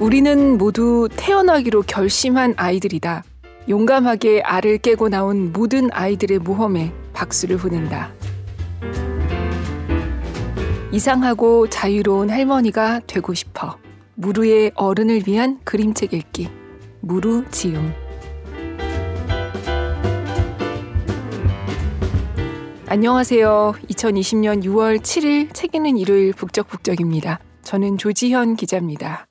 우리는 모두 태어나기로 결심한 아이들이다. 용감하게 알을 깨고 나온 모든 아이들의 모험에 박수를 보낸다. 이상하고 자유로운 할머니가 되고 싶어. 무르의 어른을 위한 그림책 읽기. 무르 지음. 안녕하세요. 2020년 6월 7일 책 읽는 일요일 북적북적입니다. 저는 조지현 기자입니다.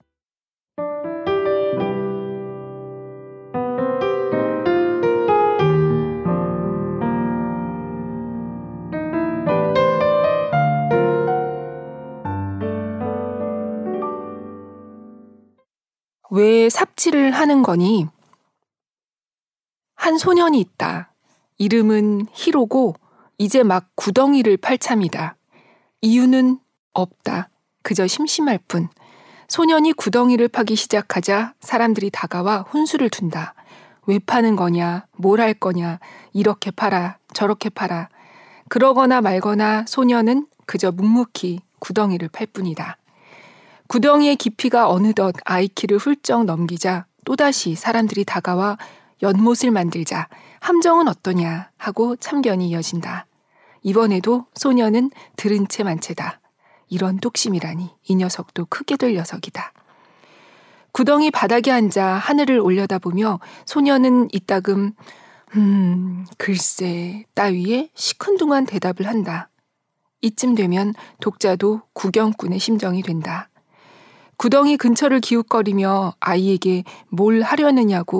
왜 삽질을 하는 거니? 한 소년이 있다. 이름은 히로고 이제 막 구덩이를 팔참이다. 이유는 없다. 그저 심심할 뿐. 소년이 구덩이를 파기 시작하자 사람들이 다가와 혼수를 둔다. 왜 파는 거냐? 뭘 할 거냐? 이렇게 팔아, 저렇게 팔아. 그러거나 말거나 소년은 그저 묵묵히 구덩이를 팔 뿐이다. 구덩이의 깊이가 어느덧 아이키를 훌쩍 넘기자 또다시 사람들이 다가와 연못을 만들자 함정은 어떠냐 하고 참견이 이어진다. 이번에도 소녀는 들은 채 만채다. 이런 똑심이라니 이 녀석도 크게 될 녀석이다. 구덩이 바닥에 앉아 하늘을 올려다보며 소녀는 이따금 음 글쎄 따위에 시큰둥한 대답을 한다. 이쯤 되면 독자도 구경꾼의 심정이 된다. 구덩이 근처를 기웃거리며 아이에게 뭘 하려느냐고